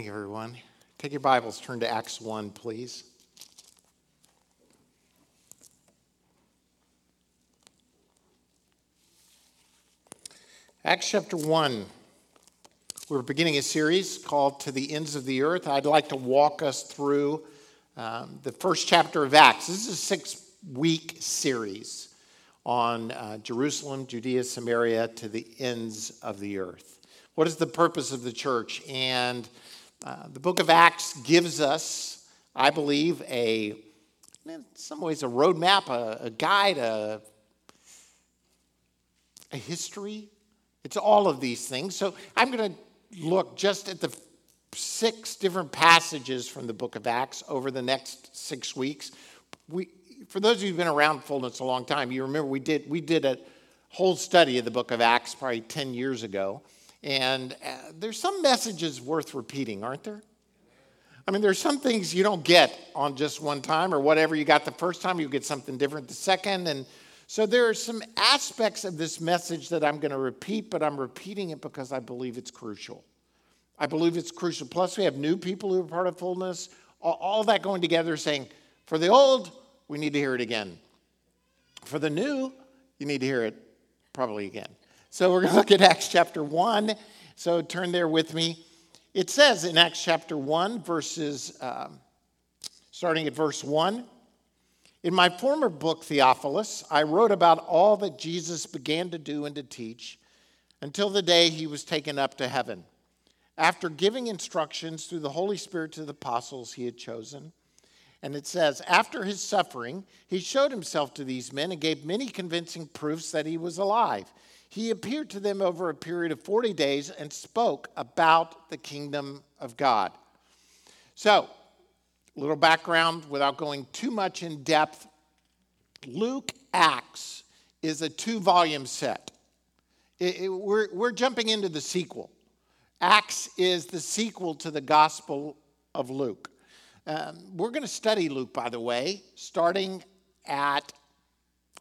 morning, everyone. Take your Bibles, turn to Acts 1, please. Acts chapter 1. We're beginning a series called To the Ends of the Earth. I'd like to walk us through um, the first chapter of Acts. This is a six week series on uh, Jerusalem, Judea, Samaria, to the ends of the earth. What is the purpose of the church? And uh, the book of Acts gives us, I believe, a, in some ways, a roadmap, a, a guide, a, a history. It's all of these things. So I'm going to look just at the six different passages from the book of Acts over the next six weeks. We, for those of you who've been around Fullness a long time, you remember we did, we did a whole study of the book of Acts probably 10 years ago. And uh, there's some messages worth repeating, aren't there? I mean, there's some things you don't get on just one time or whatever you got the first time, you get something different the second. And so there are some aspects of this message that I'm going to repeat, but I'm repeating it because I believe it's crucial. I believe it's crucial. Plus, we have new people who are part of fullness, all, all that going together saying, for the old, we need to hear it again. For the new, you need to hear it probably again. So we're going to look at Acts chapter 1. So turn there with me. It says in Acts chapter 1, verses, um, starting at verse 1 In my former book, Theophilus, I wrote about all that Jesus began to do and to teach until the day he was taken up to heaven. After giving instructions through the Holy Spirit to the apostles he had chosen, and it says, After his suffering, he showed himself to these men and gave many convincing proofs that he was alive he appeared to them over a period of 40 days and spoke about the kingdom of God. So, a little background without going too much in depth. Luke Acts is a two volume set. It, it, we're, we're jumping into the sequel. Acts is the sequel to the Gospel of Luke. Um, we're going to study Luke, by the way, starting at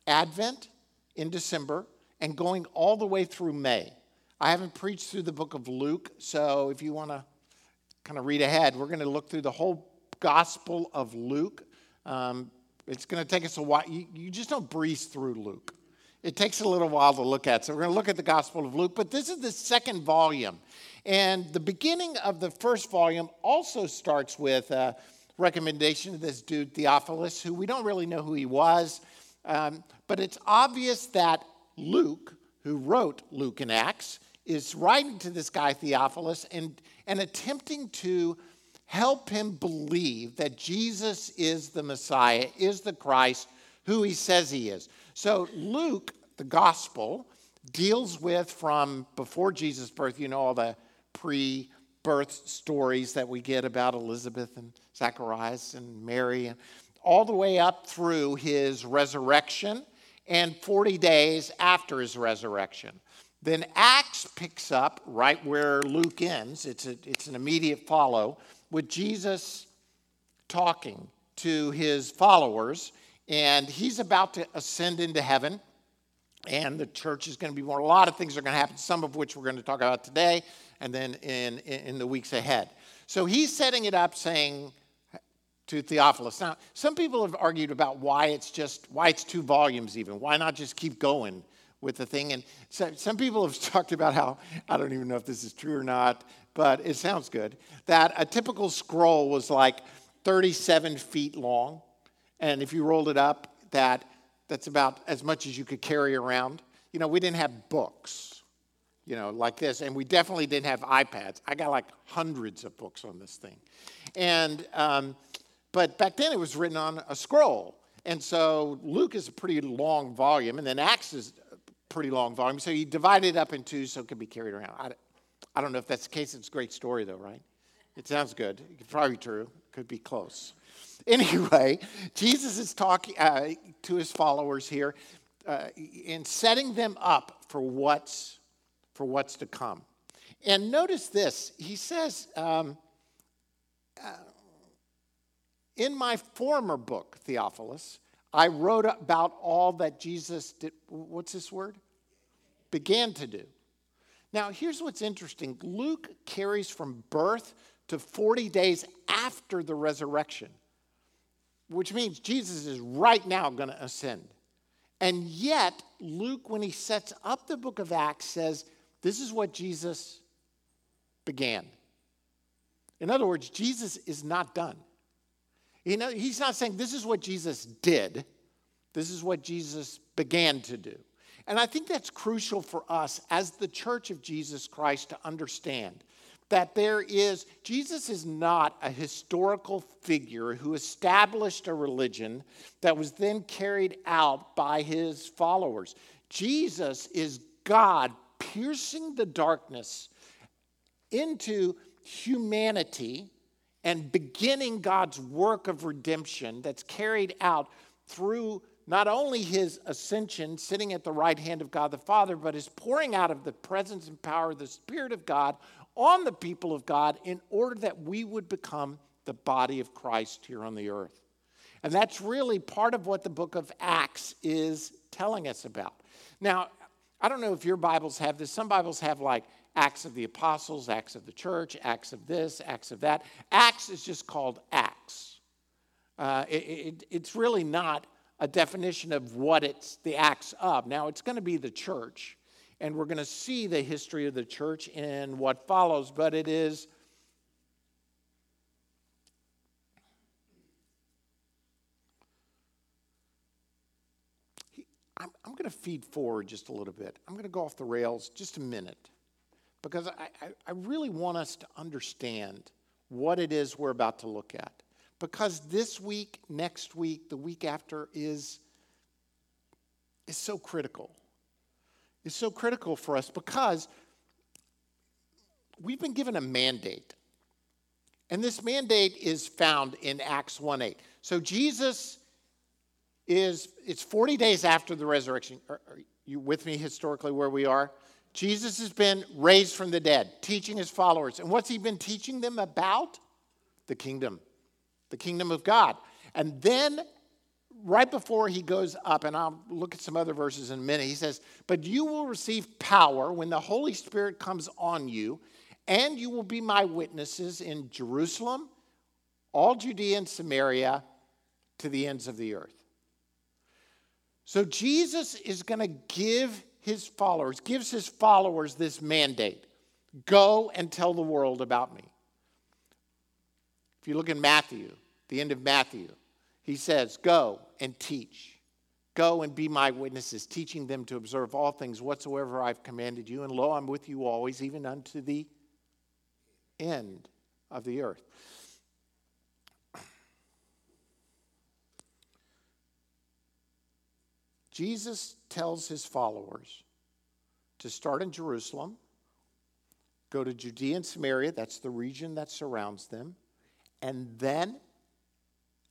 Advent in December and going all the way through May. I haven't preached through the book of Luke, so if you want to kind of read ahead, we're going to look through the whole Gospel of Luke. Um, it's going to take us a while. You, you just don't breeze through Luke. It takes a little while to look at. So we're going to look at the Gospel of Luke, but this is the second volume. And the beginning of the first volume also starts with a recommendation of this dude, Theophilus, who we don't really know who he was. Um, but it's obvious that Luke, who wrote Luke and Acts, is writing to this guy Theophilus and, and attempting to help him believe that Jesus is the Messiah, is the Christ, who he says he is. So Luke, the gospel, deals with from before Jesus' birth, you know, all the pre birth stories that we get about Elizabeth and Zacharias and Mary, and all the way up through his resurrection and 40 days after his resurrection. Then Acts picks up right where Luke ends. It's, a, it's an immediate follow with Jesus talking to his followers, and he's about to ascend into heaven. And the church is going to be born. A lot of things are going to happen, some of which we're going to talk about today and then in, in the weeks ahead. So he's setting it up saying, to Theophilus. Now, some people have argued about why it's just why it's two volumes even. Why not just keep going with the thing? And so, some people have talked about how I don't even know if this is true or not, but it sounds good. That a typical scroll was like 37 feet long, and if you rolled it up, that that's about as much as you could carry around. You know, we didn't have books, you know, like this, and we definitely didn't have iPads. I got like hundreds of books on this thing, and um, but back then it was written on a scroll. And so Luke is a pretty long volume, and then Acts is a pretty long volume. So he divided it up in two so it could be carried around. I, I don't know if that's the case. It's a great story, though, right? It sounds good. It's probably true. Could be close. Anyway, Jesus is talking uh, to his followers here uh, and setting them up for what's, for what's to come. And notice this. He says, um, uh, in my former book, Theophilus, I wrote about all that Jesus did. What's this word? Began to do. Now, here's what's interesting Luke carries from birth to 40 days after the resurrection, which means Jesus is right now going to ascend. And yet, Luke, when he sets up the book of Acts, says this is what Jesus began. In other words, Jesus is not done. You know, he's not saying this is what Jesus did, this is what Jesus began to do. And I think that's crucial for us as the church of Jesus Christ to understand that there is, Jesus is not a historical figure who established a religion that was then carried out by his followers. Jesus is God piercing the darkness into humanity and beginning God's work of redemption that's carried out through not only his ascension, sitting at the right hand of God the Father, but his pouring out of the presence and power of the Spirit of God on the people of God in order that we would become the body of Christ here on the earth. And that's really part of what the book of Acts is telling us about. Now, I don't know if your Bibles have this. Some Bibles have like Acts of the Apostles, Acts of the Church, Acts of this, Acts of that. Acts is just called Acts. Uh, it, it, it's really not a definition of what it's the acts of. Now, it's going to be the church, and we're going to see the history of the church in what follows, but it is. I'm, I'm going to feed forward just a little bit. I'm going to go off the rails just a minute because I, I, I really want us to understand what it is we're about to look at because this week, next week, the week after is, is so critical. It's so critical for us because we've been given a mandate. And this mandate is found in Acts 1 8. So Jesus is, it's 40 days after the resurrection. Are, are you with me historically where we are? Jesus has been raised from the dead, teaching his followers. And what's he been teaching them about? The kingdom the kingdom of God. And then, right before he goes up, and I'll look at some other verses in a minute, he says, But you will receive power when the Holy Spirit comes on you, and you will be my witnesses in Jerusalem, all Judea and Samaria, to the ends of the earth. So Jesus is going to give his followers, gives his followers this mandate go and tell the world about me. If you look in Matthew, the end of Matthew, he says, Go and teach. Go and be my witnesses, teaching them to observe all things whatsoever I've commanded you. And lo, I'm with you always, even unto the end of the earth. Jesus tells his followers to start in Jerusalem, go to Judea and Samaria, that's the region that surrounds them, and then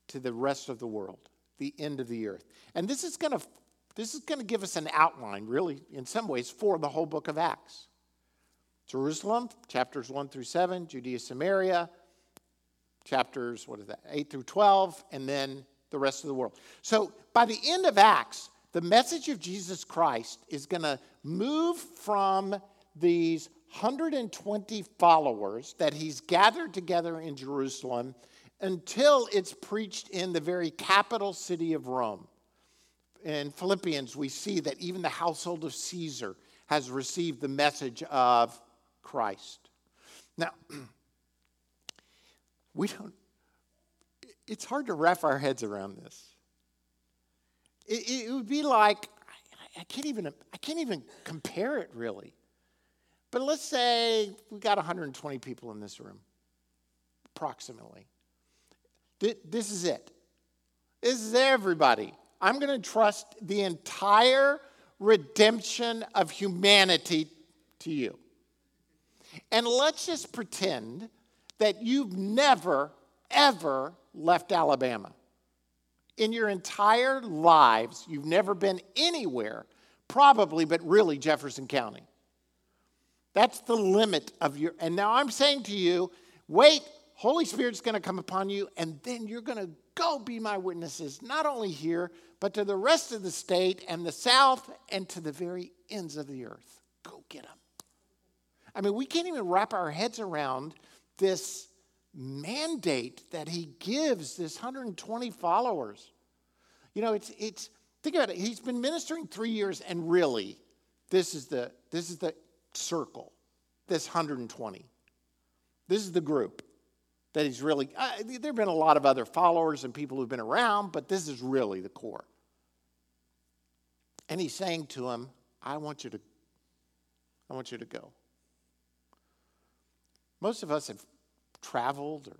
to the rest of the world, the end of the earth. And this is going to this is going to give us an outline, really, in some ways, for the whole book of Acts. Jerusalem, chapters 1 through 7, Judea, Samaria, chapters, what is that, 8 through 12, and then the rest of the world. So by the end of Acts, the message of Jesus Christ is going to move from these 120 followers that he's gathered together in Jerusalem until it's preached in the very capital city of Rome. In Philippians, we see that even the household of Caesar has received the message of Christ. Now, we don't, it's hard to wrap our heads around this. It, it would be like, I can't even, I can't even compare it really. But let's say we've got 120 people in this room, approximately. This is it. This is everybody. I'm going to trust the entire redemption of humanity to you. And let's just pretend that you've never, ever left Alabama. In your entire lives, you've never been anywhere, probably, but really Jefferson County. That's the limit of your. And now I'm saying to you, wait, Holy Spirit's going to come upon you, and then you're going to go be my witnesses, not only here, but to the rest of the state and the south and to the very ends of the earth. Go get them. I mean, we can't even wrap our heads around this mandate that he gives this 120 followers. You know, it's, it's think about it. He's been ministering three years, and really, this is the, this is the circle, this 120. This is the group that he's really, uh, there have been a lot of other followers and people who've been around, but this is really the core. And he's saying to him, I want you to, I want you to go. Most of us have traveled or,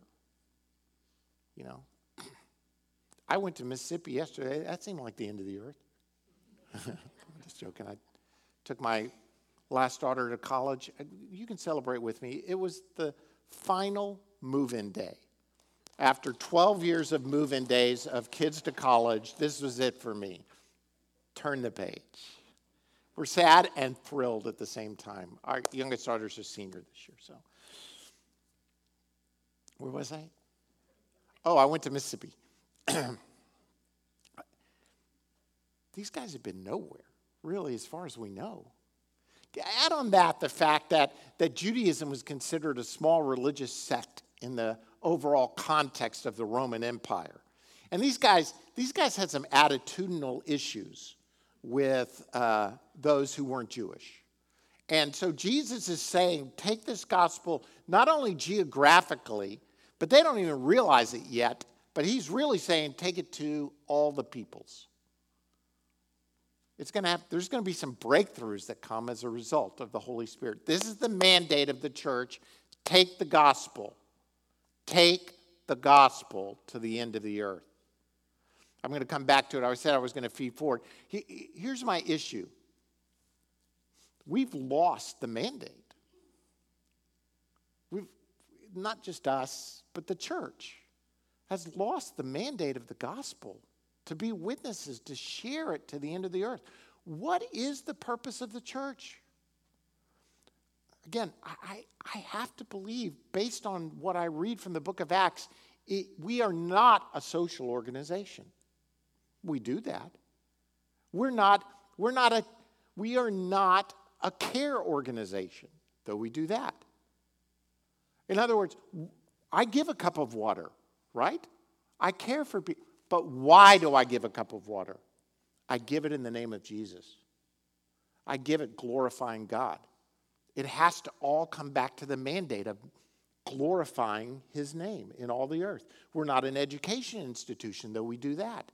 you know, I went to Mississippi yesterday. That seemed like the end of the earth. I'm just joking. I took my last daughter to college. You can celebrate with me. It was the final move in day. After 12 years of move in days of kids to college, this was it for me. Turn the page. We're sad and thrilled at the same time. Our youngest daughter's a senior this year, so. Where was I? Oh, I went to Mississippi. These guys have been nowhere, really, as far as we know. Add on that the fact that, that Judaism was considered a small religious sect in the overall context of the Roman Empire. And these guys, these guys had some attitudinal issues with uh, those who weren't Jewish. And so Jesus is saying, take this gospel not only geographically, but they don't even realize it yet, but he's really saying, take it to all the peoples. It's going to have, there's going to be some breakthroughs that come as a result of the Holy Spirit. This is the mandate of the church take the gospel. Take the gospel to the end of the earth. I'm going to come back to it. I said I was going to feed forward. Here's my issue we've lost the mandate. Not just us, but the church has lost the mandate of the gospel to be witnesses, to share it to the end of the earth. What is the purpose of the church? Again, I, I have to believe, based on what I read from the book of Acts, it, we are not a social organization. We do that. We're not, we're not a, we are not a care organization, though we do that. In other words, I give a cup of water, right? I care for people. But why do I give a cup of water? I give it in the name of Jesus. I give it glorifying God. It has to all come back to the mandate of glorifying his name in all the earth. We're not an education institution, though we do that.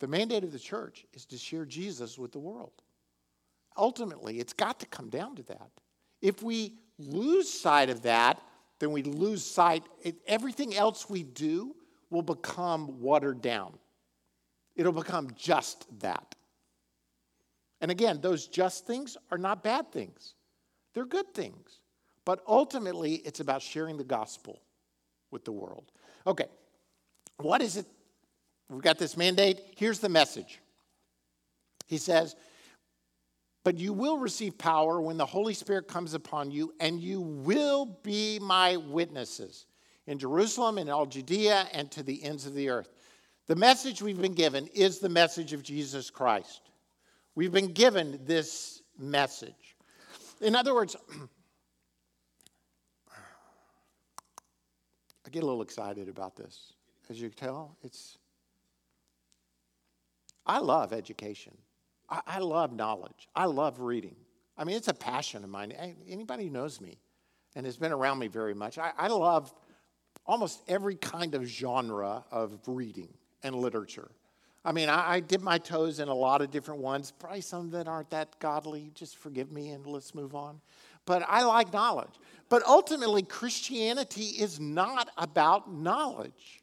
The mandate of the church is to share Jesus with the world. Ultimately, it's got to come down to that. If we lose sight of that, then we lose sight. everything else we do will become watered down. It'll become just that. And again, those just things are not bad things, they're good things. But ultimately, it's about sharing the gospel with the world. Okay, what is it? We've got this mandate. Here's the message. He says, But you will receive power when the Holy Spirit comes upon you, and you will be my witnesses in Jerusalem, in all Judea, and to the ends of the earth. The message we've been given is the message of Jesus Christ. We've been given this message. In other words, I get a little excited about this. As you can tell, it's. I love education. I, I love knowledge. I love reading. I mean, it's a passion of mine. Anybody who knows me and has been around me very much, I, I love almost every kind of genre of reading and literature. I mean, I, I dip my toes in a lot of different ones, probably some that aren't that godly. Just forgive me and let's move on. But I like knowledge. But ultimately, Christianity is not about knowledge.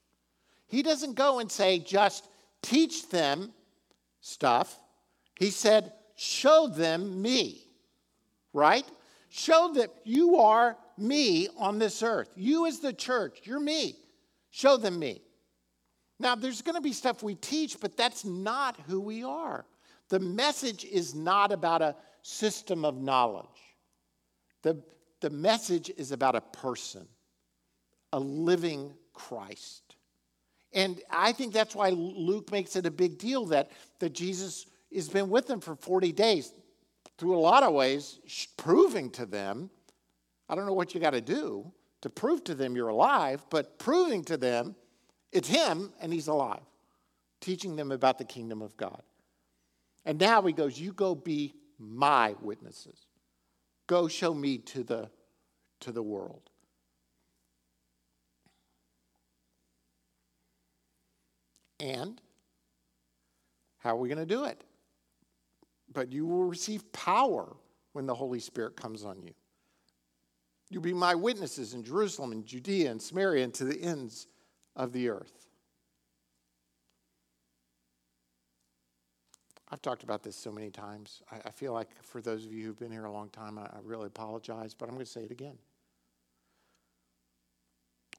He doesn't go and say, just teach them stuff. He said, show them me, right? Show that you are me on this earth. You, as the church, you're me. Show them me. Now, there's going to be stuff we teach, but that's not who we are. The message is not about a system of knowledge. The, the message is about a person, a living Christ. And I think that's why Luke makes it a big deal that, that Jesus has been with them for 40 days. through a lot of ways, proving to them. I don't know what you got to do to prove to them you're alive, but proving to them it's Him and He's alive, teaching them about the kingdom of God. And now He goes, You go be my witnesses. Go show me to the, to the world. And how are we going to do it? But you will receive power when the Holy Spirit comes on you. You'll be my witnesses in Jerusalem and Judea and Samaria and to the ends of the earth. I've talked about this so many times. I, I, feel like for those of you who've been here a long time, I, I really apologize, but I'm going to say it again.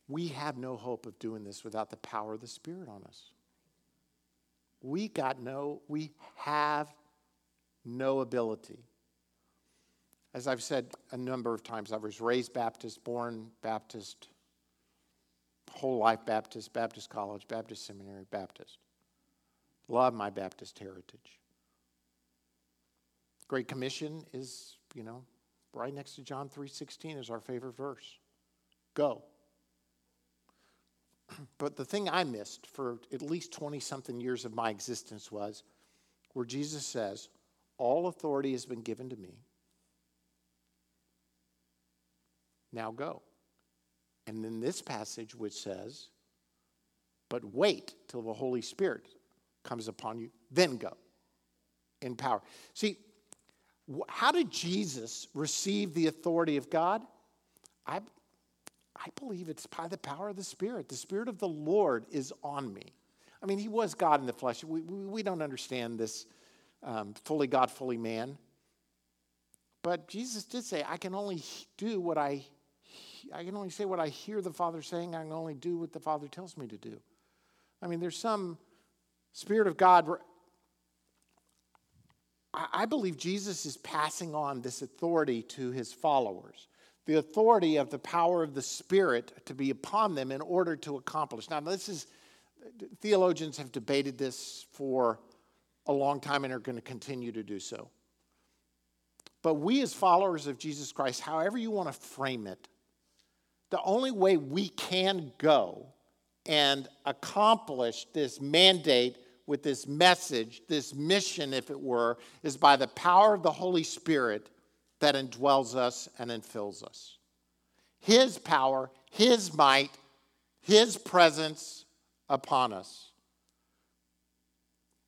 We have no hope of doing this without the power of the Spirit on us. We got no, we have no ability. As I've said a number of times, I was raised Baptist, born Baptist, whole life Baptist, Baptist college, Baptist seminary, Baptist. Love my Baptist heritage. Great Commission is, you know, right next to John 3:16 is our favorite verse. Go. But the thing I missed for at least 20 something years of my existence was where Jesus says, All authority has been given to me. Now go. And then this passage, which says, But wait till the Holy Spirit comes upon you, then go in power. See, how did Jesus receive the authority of God? I, I believe it's by the power of the Spirit. The Spirit of the Lord is on me. I mean, he was God in the flesh. We, we, we don't understand this um, fully God, fully man. But Jesus did say, I can only do what I, I can only say what I hear the Father saying. I can only do what the Father tells me to do. I mean, there's some Spirit of God. I believe Jesus is passing on this authority to his followers the authority of the power of the Spirit to be upon them in order to accomplish. Now, this is, theologians have debated this for a long time and are going to continue to do so. But we, as followers of Jesus Christ, however you want to frame it, the only way we can go and accomplish this mandate with this message, this mission, if it were, is by the power of the Holy Spirit that indwells us and infills us. His power, His might, His presence upon us.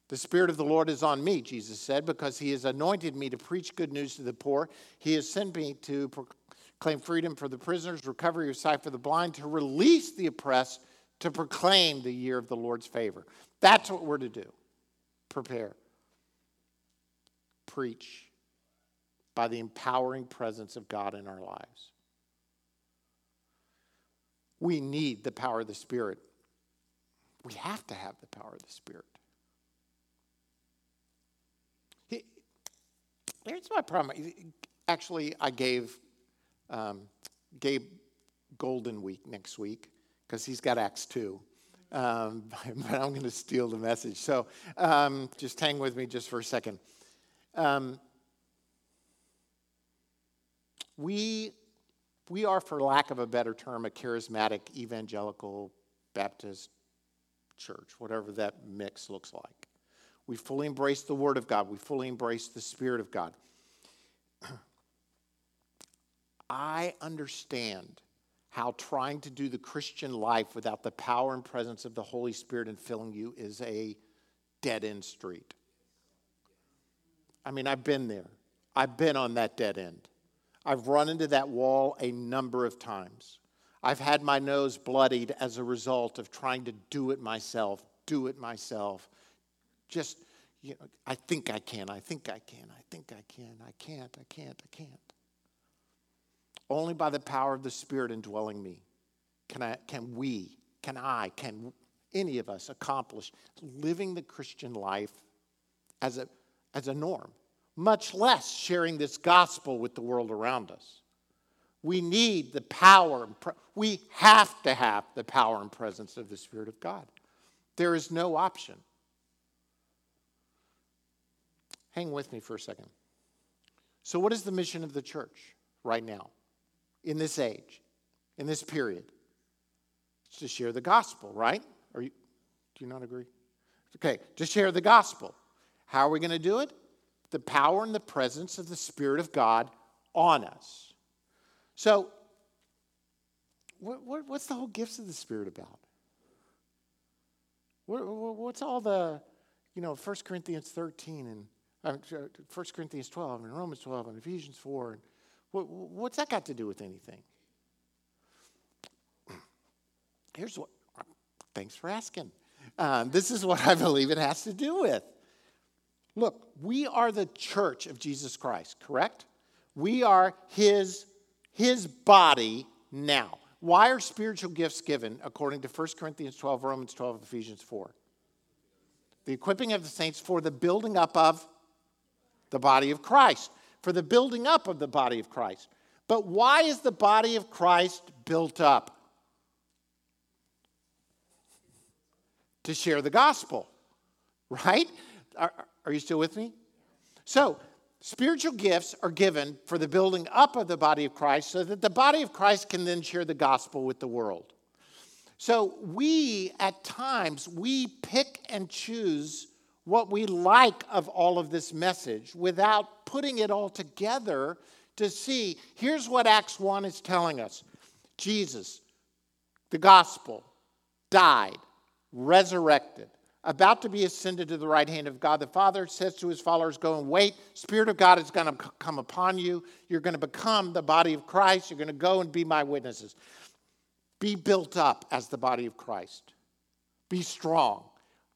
The Spirit of the Lord is on me, Jesus said, because He has anointed me to preach good news to the poor. He has sent me to proclaim freedom for the prisoners, recovery of sight for the blind, to release the oppressed, to proclaim the year of the Lord's favor. That's what we're to do. Prepare. Preach by the empowering presence of God in our lives. We need the power of the Spirit. We have to have the power of the Spirit. Here's my problem. Actually, I gave um, Gabe Golden Week next week because he's got Acts 2. Um, but I'm going to steal the message. So um, just hang with me just for a second. Um, we, we are, for lack of a better term, a charismatic evangelical Baptist church, whatever that mix looks like. We fully embrace the Word of God, we fully embrace the Spirit of God. I understand how trying to do the Christian life without the power and presence of the Holy Spirit and filling you is a dead end street. I mean, I've been there, I've been on that dead end. I've run into that wall a number of times. I've had my nose bloodied as a result of trying to do it myself, do it myself. Just, you know, I think I can, I think I can, I think I can, I can't, I can't, I can't. Only by the power of the Spirit indwelling me can, I, can we, can I, can any of us accomplish living the Christian life as a, as a norm much less sharing this gospel with the world around us. We need the power, we have to have the power and presence of the Spirit of God. There is no option. Hang with me for a second. So, what is the mission of the church right now, in this age, in this period? It's to share the gospel, right? Are you, do you not agree? Okay, to share the gospel. How are we going to do it? The power and the presence of the Spirit of God on us. So, what, what, what's the whole gifts of the Spirit about? What, what's all the, you know, 1 Corinthians 13 and 1 Corinthians 12 and Romans 12 and Ephesians 4? And what, what's that got to do with anything? Here's what, thanks for asking. Um, this is what I believe it has to do with. Look, we are the church of Jesus Christ, correct? We are his, his body now. Why are spiritual gifts given according to 1 Corinthians 12, Romans 12, Ephesians 4? The equipping of the saints for the building up of the body of Christ, for the building up of the body of Christ. But why is the body of Christ built up? To share the gospel, right? Are, are you still with me? So, Spiritual gifts are given for the building up of the body of Christ so that the body of Christ can then share the gospel with the world. So we, at times, we pick and choose what we like of all of this message without putting it all together to see here's what Acts 1 is telling us Jesus, the gospel, died, resurrected, about to be ascended to the right hand of God the Father, says to his followers, Go and wait. Spirit of God is going to come upon you. You're going to become the body of Christ. You're going to go and be my witnesses. Be built up as the body of Christ. Be strong.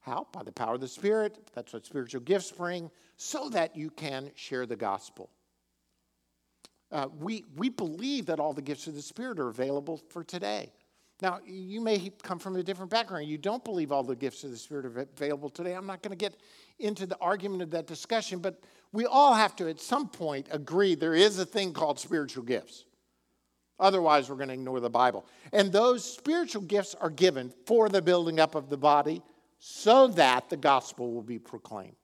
How? By the power of the Spirit. That's what spiritual gifts bring, so that you can share the gospel. Uh, we, we believe that all the gifts of the Spirit are available for today. Now, you may come from a different background. You don't believe all the gifts of the Spirit are available today. I'm not going to get into the argument of that discussion, but we all have to, at some point, agree there is a thing called spiritual gifts. Otherwise, we're going to ignore the Bible. And those spiritual gifts are given for the building up of the body so that the gospel will be proclaimed.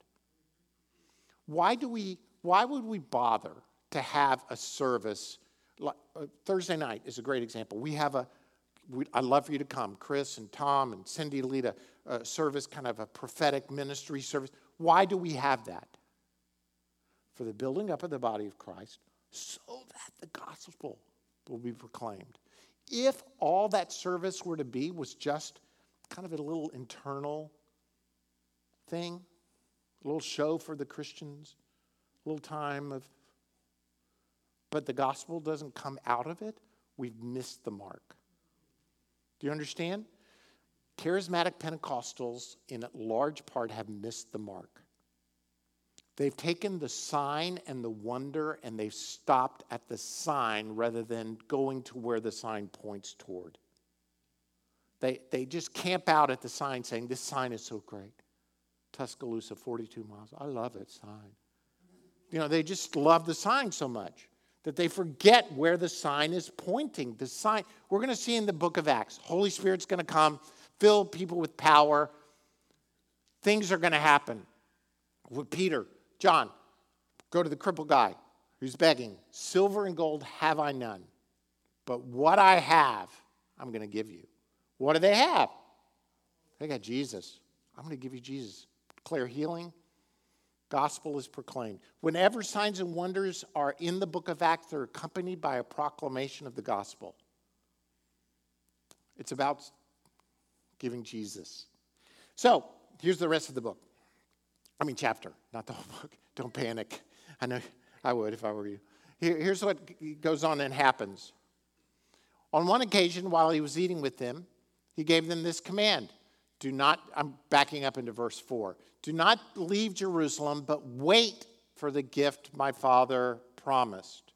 Why, do we, why would we bother to have a service? Like, uh, Thursday night is a great example. We have a I'd love for you to come. Chris and Tom and Cindy lead a, a service, kind of a prophetic ministry service. Why do we have that? For the building up of the body of Christ, so that the gospel will be proclaimed. If all that service were to be was just kind of a little internal thing, a little show for the Christians, a little time of, but the gospel doesn't come out of it, we've missed the mark. Do you understand? Charismatic Pentecostals, in large part, have missed the mark. They've taken the sign and the wonder and they've stopped at the sign rather than going to where the sign points toward. They, they just camp out at the sign saying, This sign is so great. Tuscaloosa, 42 miles. I love that sign. You know, they just love the sign so much that they forget where the sign is pointing. The sign, we're going to see in the book of Acts, Holy Spirit's going to come, fill people with power. Things are going to happen. With Peter, John, go to the crippled guy who's begging, Silver and gold have I none, but what I have, I'm going to give you. What do they have? They got Jesus. I'm going to give you Jesus. Declare healing, gospel is proclaimed. Whenever signs and wonders are in the book of Acts, they're accompanied by a proclamation of the gospel. It's about giving Jesus. So, here's the rest of the book. I mean, chapter, not the whole book. Don't panic. I know I would if I were you. Here, here's what goes on and happens. On one occasion, while he was eating with them, he gave them this command do not, I'm backing up into verse 4. Do not leave Jerusalem, but wait for the gift my father promised,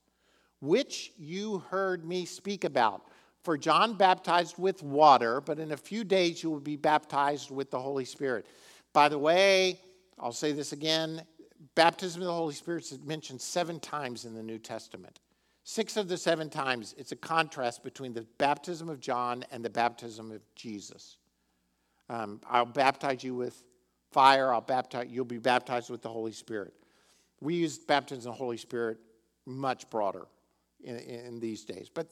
which you heard me speak about. For John baptized with water, but in a few days you will be baptized with the Holy Spirit. By the way, I'll say this again baptism of the Holy Spirit is mentioned seven times in the New Testament. Six of the seven times, it's a contrast between the baptism of John and the baptism of Jesus. Um, I'll baptize you with fire. I'll baptize. You'll be baptized with the Holy Spirit. We use baptism of the Holy Spirit much broader in, in these days. But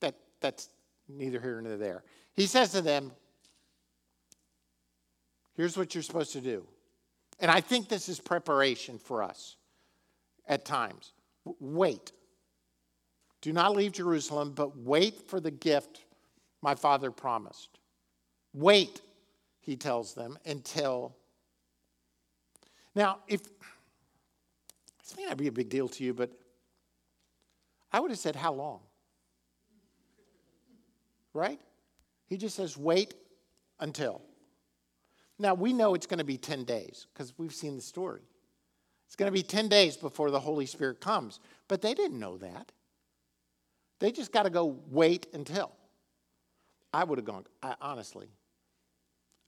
that, that's neither here nor there. He says to them, Here's what you're supposed to do. And I think this is preparation for us at times. Wait. Do not leave Jerusalem, but wait for the gift my father promised. Wait, he tells them, until. Now, if this may not be a big deal to you, but I would have said, How long? Right? He just says, Wait until. Now, we know it's going to be 10 days because we've seen the story. It's going to be 10 days before the Holy Spirit comes. But they didn't know that. They just got to go wait until. I would have gone, I, honestly,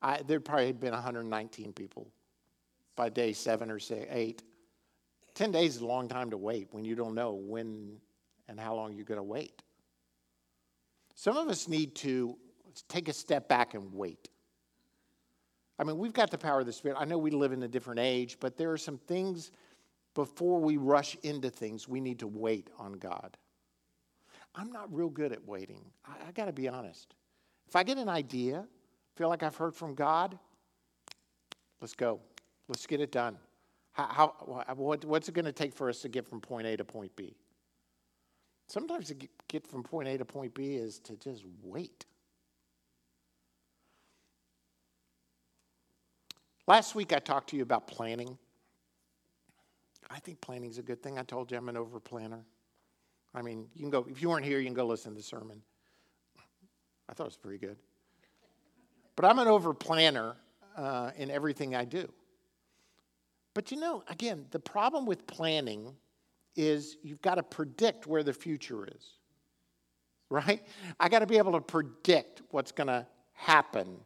I, there'd probably been 119 people by day seven or six, eight. 10 days is a long time to wait when you don't know when and how long you're going to wait. Some of us need to take a step back and wait. I mean, we've got the power of the Spirit. I know we live in a different age, but there are some things before we rush into things, we need to wait on God. I'm not real good at waiting. I, I got to be honest. If I get an idea, feel like I've heard from God, let's go. Let's get it done. How, how what, what's it going to take for us to get from point A to point B? Sometimes to get from point A to point B is to just wait. Last week I talked to you about planning. I think planning is a good thing. I told you I'm an over planner. I mean, you can go, if you weren't here, you can go listen to the sermon. I thought it was pretty good. But I'm an over planner uh, in everything I do. But you know, again, the problem with planning is you've got to predict where the future is, right? I got to be able to predict what's going to happen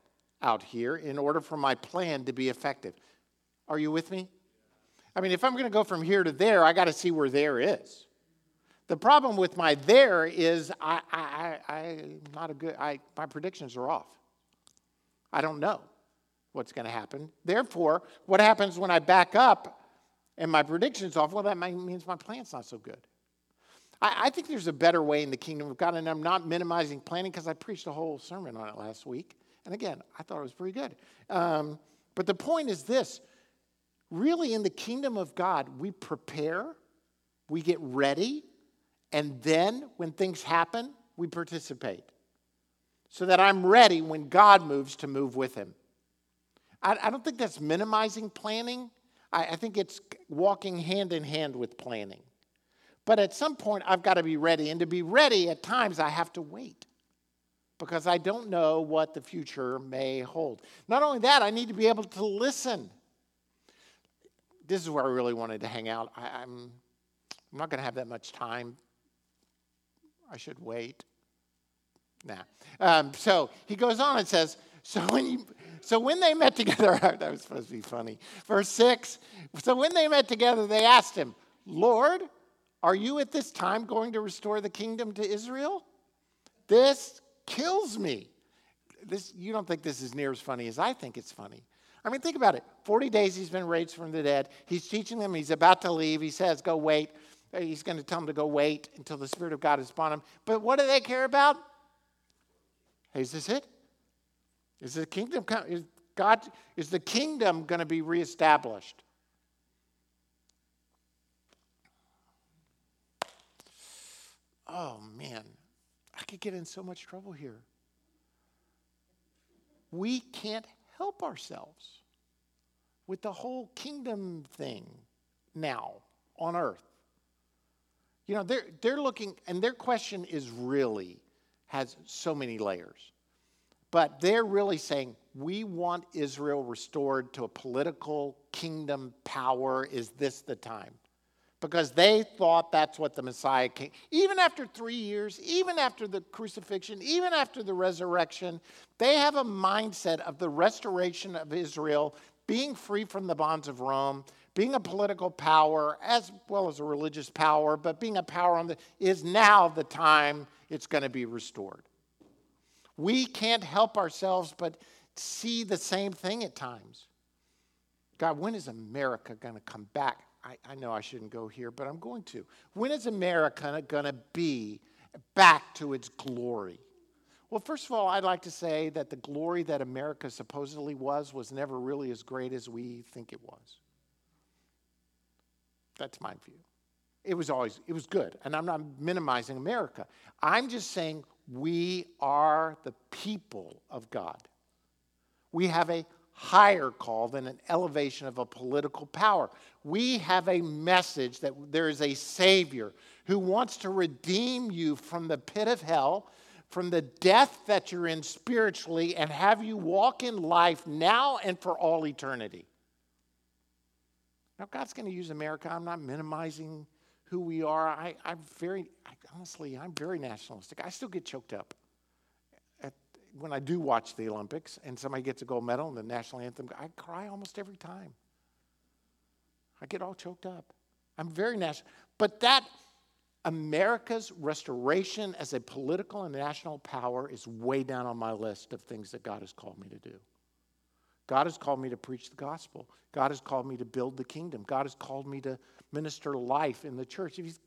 out here in order for my plan to be effective. Are you with me? I mean, if I'm going to go from here to there, I got to see where there is. The problem with my there is I, I, I, I'm not a good, I, my predictions are off. I don't know what's going to happen. Therefore, what happens when I back up and my prediction's off? Well, that means my plan's not so good. I, I think there's a better way in the kingdom of God, and I'm not minimizing planning because I preached a whole sermon on it last week. And again, I thought it was pretty good. Um, but the point is this really, in the kingdom of God, we prepare, we get ready, and then when things happen, we participate. So that I'm ready when God moves to move with Him. I, I don't think that's minimizing planning. I, I think it's walking hand in hand with planning. But at some point, I've got to be ready. And to be ready, at times, I have to wait because I don't know what the future may hold. Not only that, I need to be able to listen. This is where I really wanted to hang out. I, am I'm not going to have that much time. I should wait. Nah. Um, so he goes on and says, so when, you, so when they met together, that was supposed to be funny. Verse 6 So when they met together, they asked him, Lord, are you at this time going to restore the kingdom to Israel? This kills me. This, you don't think this is near as funny as I think it's funny. I mean, think about it. 40 days he's been raised from the dead. He's teaching them. He's about to leave. He says, Go wait. He's going to tell them to go wait until the Spirit of God is upon them. But what do they care about? Is this it? Is the kingdom is God is the kingdom going to be reestablished? Oh man, I could get in so much trouble here. We can't help ourselves with the whole kingdom thing now on earth. You know, they're, they're looking, and their question is really, has so many layers. But they're really saying, we want Israel restored to a political kingdom power. Is this the time? because they thought that's what the Messiah came. Even after three years, even after the crucifixion, even after the resurrection, they have a mindset of the restoration of Israel, being free from the bonds of Rome, being a political power as well as a religious power, but being a power on the is now the time it's going to be restored. We can't help ourselves but see the same thing at times. God, when is America going to come back I, I know I shouldn't go here, but I'm going to. When is America going to be back to its glory? Well, first of all, I'd like to say that the glory that America supposedly was was never really as great as we think it was. That's my view. It was always, it was good. And I'm not minimizing America. I'm just saying we are the people of God. We have a higher call than an elevation of a political power. We have a message that there is a Savior who wants to redeem you from the pit of hell, from the death that you're in spiritually, and have you walk in life now and for all eternity. Now, God's going to use America. I'm not minimizing who we are. I, am very, I, honestly, I'm very nationalistic. I still get choked up at, when I do watch the Olympics and somebody gets a gold medal and the national anthem. I cry almost every time. I get all choked up. I'm very national. But that America's restoration as a political and national power is way down on my list of things that God has called me to do. God has called me to preach the gospel. God has called me to build the kingdom. God has called me to minister life in the church. If he's,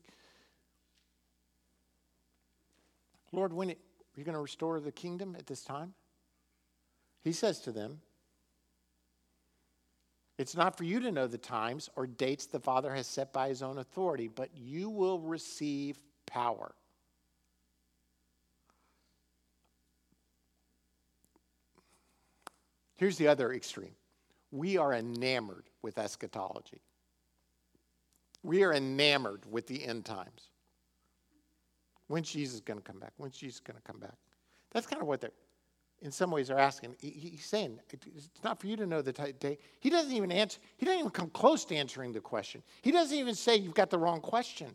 Lord, when it, are you going to restore the kingdom at this time? He says to them, It's not for you to know the times or dates the Father has set by his own authority, but you will receive power Here's the other extreme we are enamored with eschatology, we are enamored with the end times. When's Jesus going to come back? When's Jesus going to come back? That's kind of what they're, in some ways, are asking. He's saying it's not for you to know the day. He doesn't even answer. He doesn't even come close to answering the question. He doesn't even say you've got the wrong question.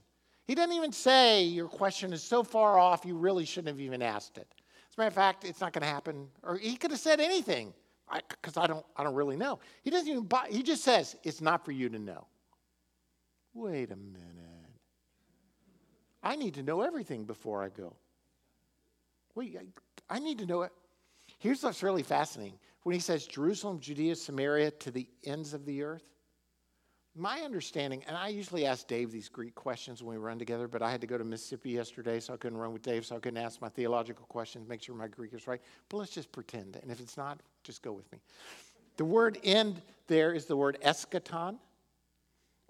He doesn't even say your question is so far off you really shouldn't have even asked it. As a matter of fact, it's not going to happen. Or he could have said anything because I, I, don't, I don't really know. He doesn't even buy, he just says, it's not for you to know. Wait a minute. I need to know everything before I go. Wait, I, I need to know it. Here's what's really fascinating. When he says Jerusalem, Judea, Samaria to the ends of the earth, my understanding, and I usually ask Dave these Greek questions when we run together, but I had to go to Mississippi yesterday, so I couldn't run with Dave, so I couldn't ask my theological questions, make sure my Greek is right. But let's just pretend. And if it's not, just go with me. The word end there is the word eschaton,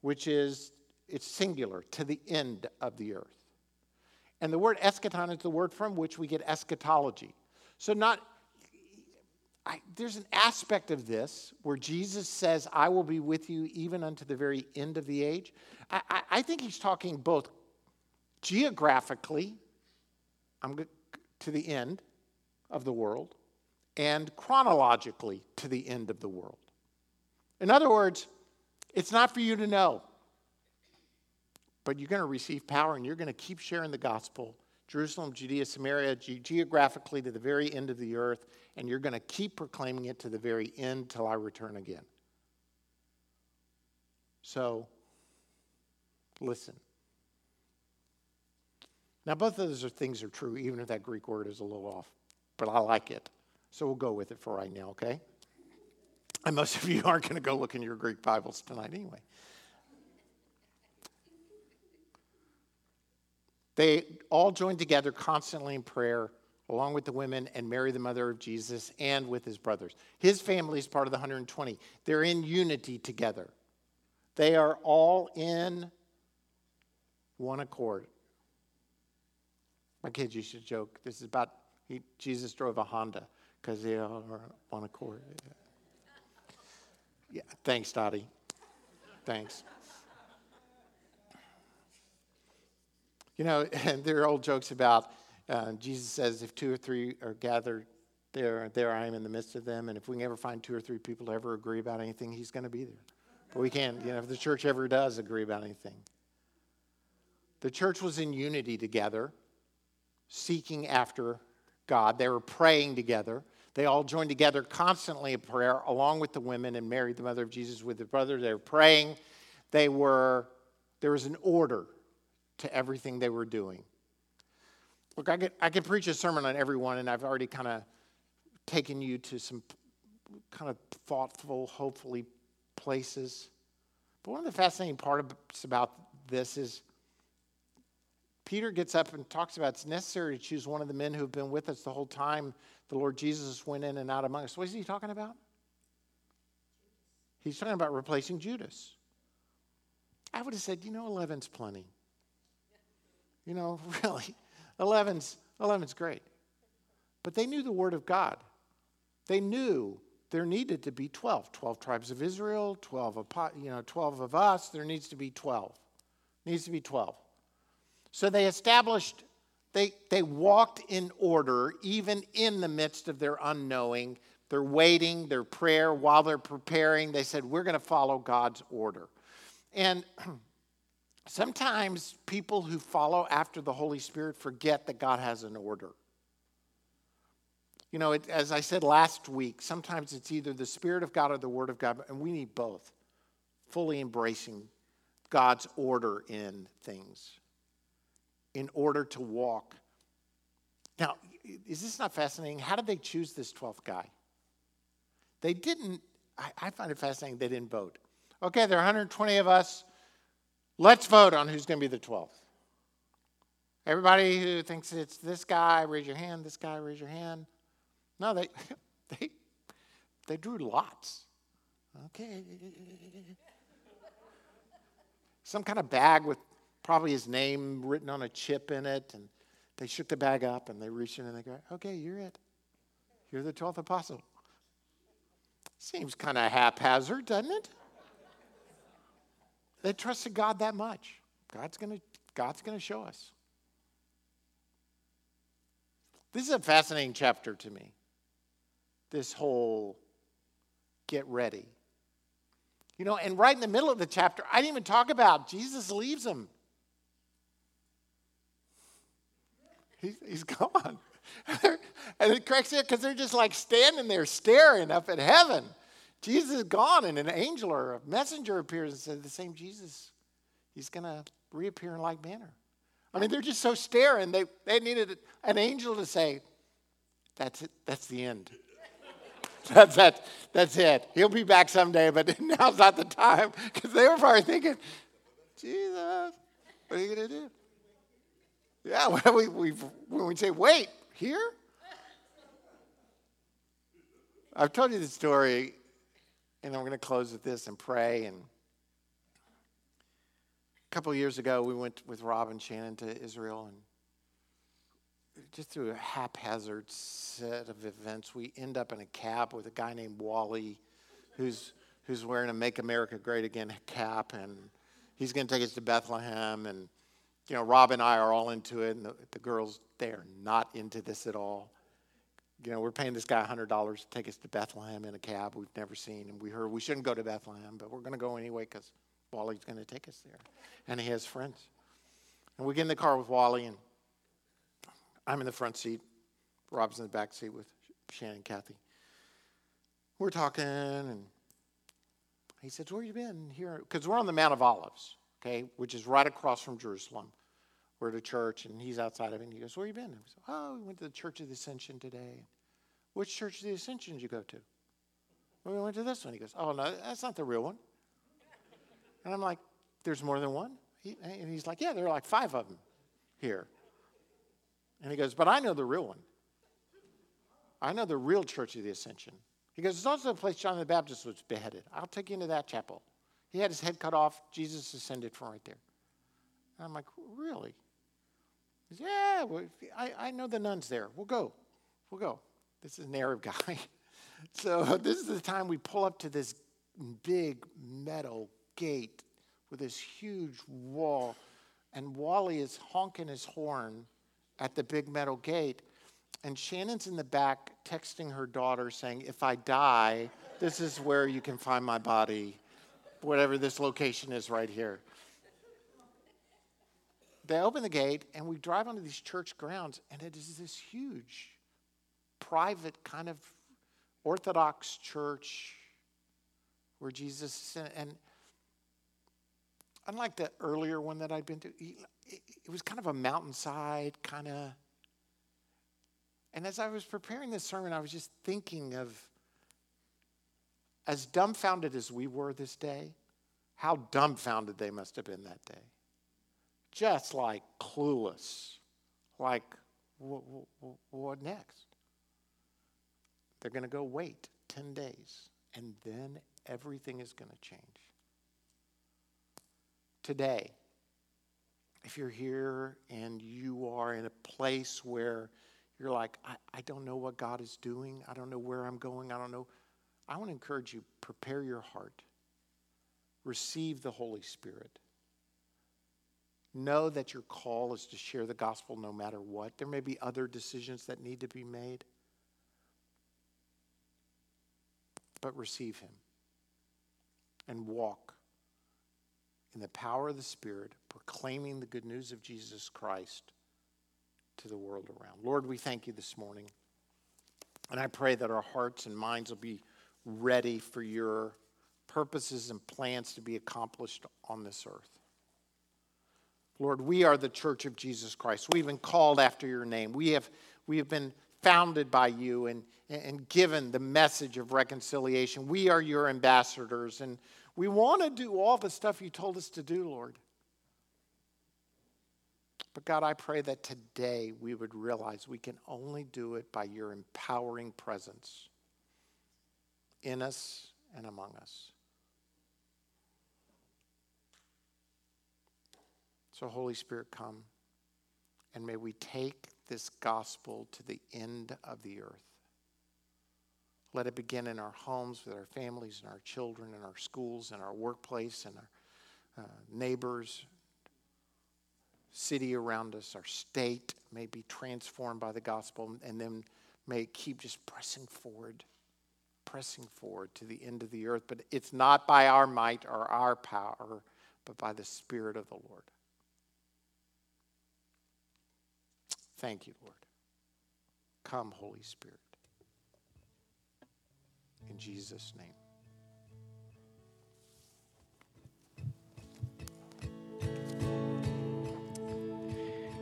which is, it's singular, to the end of the earth. And the word eschaton is the word from which we get eschatology. So, not I, there's an aspect of this where Jesus says, I will be with you even unto the very end of the age. I, I, I think he's talking both geographically, I'm to the end of the world, and chronologically to the end of the world. In other words, it's not for you to know, but you're going to receive power and you're going to keep sharing the gospel Jerusalem, Judea, Samaria, ge- geographically to the very end of the earth, and you're going to keep proclaiming it to the very end till I return again. So, listen. Now, both of those are things are true, even if that Greek word is a little off, but I like it. So we'll go with it for right now, okay? And most of you aren't going to go look in your Greek Bibles tonight anyway. They all joined together constantly in prayer, along with the women and Mary, the mother of Jesus, and with his brothers. His family is part of the 120. They're in unity together. They are all in one accord. My kids used to joke this is about he, Jesus drove a Honda because they are one accord. Yeah, thanks, Dottie. Thanks. You know, and there are old jokes about uh, Jesus says, if two or three are gathered there, there I am in the midst of them. And if we can ever find two or three people to ever agree about anything, he's going to be there. But we can't, you know, if the church ever does agree about anything. The church was in unity together, seeking after God. They were praying together. They all joined together constantly in prayer, along with the women and Mary, the mother of Jesus, with their brother. They were praying. They were, there was an order to everything they were doing. Look, I could, I could preach a sermon on everyone, and I've already kind of taken you to some kind of thoughtful, hopefully, places. But one of the fascinating parts about this is Peter gets up and talks about it's necessary to choose one of the men who have been with us the whole time the Lord Jesus went in and out among us. What is he talking about? He's talking about replacing Judas. I would have said, you know, 11's plenty. You know, really, 11's, 11's great. But they knew the Word of God. They knew there needed to be 12. 12 tribes of Israel, 12 of, you know, 12 of us. There needs to be 12. Needs to be 12. So they established, they, they walked in order, even in the midst of their unknowing. They're waiting, their prayer, while they're preparing, they said, We're going to follow God's order. And sometimes people who follow after the Holy Spirit forget that God has an order. You know, it, as I said last week, sometimes it's either the Spirit of God or the Word of God, and we need both, fully embracing God's order in things in order to walk. Now, is this not fascinating? How did they choose this 12th guy? They didn't, I, I find it fascinating, they didn't vote. Okay, there are 120 of us. Let's vote on who's going to be the 12th. Everybody who thinks it's this guy, raise your hand. This guy, raise your hand. No, they, they, they drew lots. Okay. Some kind of bag with probably his name written on a chip in it. And they shook the bag up and they reached in and they go, okay, you're it. You're the 12th apostle. Seems kind of haphazard, doesn't it? They trusted God that much. God's going God's going to show us. This is a fascinating chapter to me. This whole get ready. You know, and right in the middle of the chapter, I didn't even talk about Jesus leaves them. He, has gone. and it cracks it because they're just like standing there staring up at heaven. Jesus is gone, and an angel or a messenger appears and says, The same Jesus, he's going to reappear in like manner. I mean, they're just so staring. They, they needed an angel to say, That's it, that's the end. that's, that, that's it. He'll be back someday, but now's not the time. Because they were probably thinking, Jesus, what are you going to do? Yeah, when we, we, when we say, wait, here? I've told you the story, and I'm going to close with this and pray. And a couple years ago, we went with Rob and Shannon to Israel, and just through a haphazard set of events, we end up in a cab with a guy named Wally, who's who's wearing a "Make America Great Again" cap, and he's going to take us to Bethlehem, and you know, Rob and I are all into it, and the, the girls, they are not into this at all. You know, we're paying this guy $100 to take us to Bethlehem in a cab we've never seen, and we heard we shouldn't go to Bethlehem, but we're going to go anyway because Wally's going to take us there. And he has friends. And we get in the car with Wally, and I'm in the front seat. Rob's in the back seat with Shannon and Kathy. We're talking, and he says, Where you been here? Because we're on the Mount of Olives, okay, which is right across from Jerusalem we're at a church and he's outside of it and he goes, Where you been? And said, Oh, we went to the Church of the Ascension today. Which Church of the Ascension did you go to? Well, we went to this one. He goes, Oh, no, that's not the real one. And I'm like, There's more than one? He, and he's like, Yeah, there are like five of them here. And he goes, But I know the real one. I know the real Church of the Ascension. He goes, It's also the place John the Baptist was beheaded. I'll take you into that chapel. He had his head cut off. Jesus ascended from right there. And I'm like, Really? Yeah, well, I, I know the nuns there. We'll go. We'll go. This is an Arab guy. so this is the time we pull up to this big metal gate with this huge wall. And Wally is honking his horn at the big metal gate. And Shannon's in the back texting her daughter saying, If I die, this is where you can find my body, whatever this location is right here they open the gate and we drive onto these church grounds and it is this huge private kind of orthodox church where jesus and unlike the earlier one that i'd been to it was kind of a mountainside kind of and as i was preparing this sermon i was just thinking of as dumbfounded as we were this day How dumbfounded they must have been that day. Just like clueless. Like, what, what, what next? They're going to go wait 10 days, and then everything is going to change. Today, if you're here and you are in a place where you're like, I, I don't know what God is doing, I don't know where I'm going, I don't know, I want to encourage you prepare your heart, receive the Holy Spirit. Know that your call is to share the gospel no matter what. There may be other decisions that need to be made, but receive Him and walk in the power of the Spirit, proclaiming the good news of Jesus Christ to the world around. Lord, we thank you this morning. And I pray that our hearts and minds will be ready for your purposes and plans to be accomplished on this earth. Lord, we are the church of Jesus Christ. We've been called after your name. We have, we have been founded by you and, and given the message of reconciliation. We are your ambassadors, and we want to do all the stuff you told us to do, Lord. But God, I pray that today we would realize we can only do it by your empowering presence in us and among us. So, Holy Spirit, come and may we take this gospel to the end of the earth. Let it begin in our homes, with our families, and our children, and our schools, and our workplace, and our uh, neighbors, city around us, our state may be transformed by the gospel, and then may keep just pressing forward, pressing forward to the end of the earth. But it's not by our might or our power, but by the Spirit of the Lord. Thank you, Lord. Come, Holy Spirit. In Jesus' name.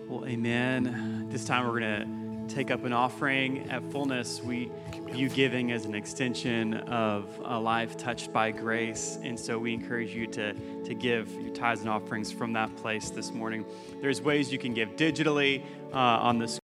Well, amen. This time we're going to take up an offering. At fullness, we view giving as an extension of a life touched by grace. And so we encourage you to, to give your tithes and offerings from that place this morning. There's ways you can give digitally uh, on the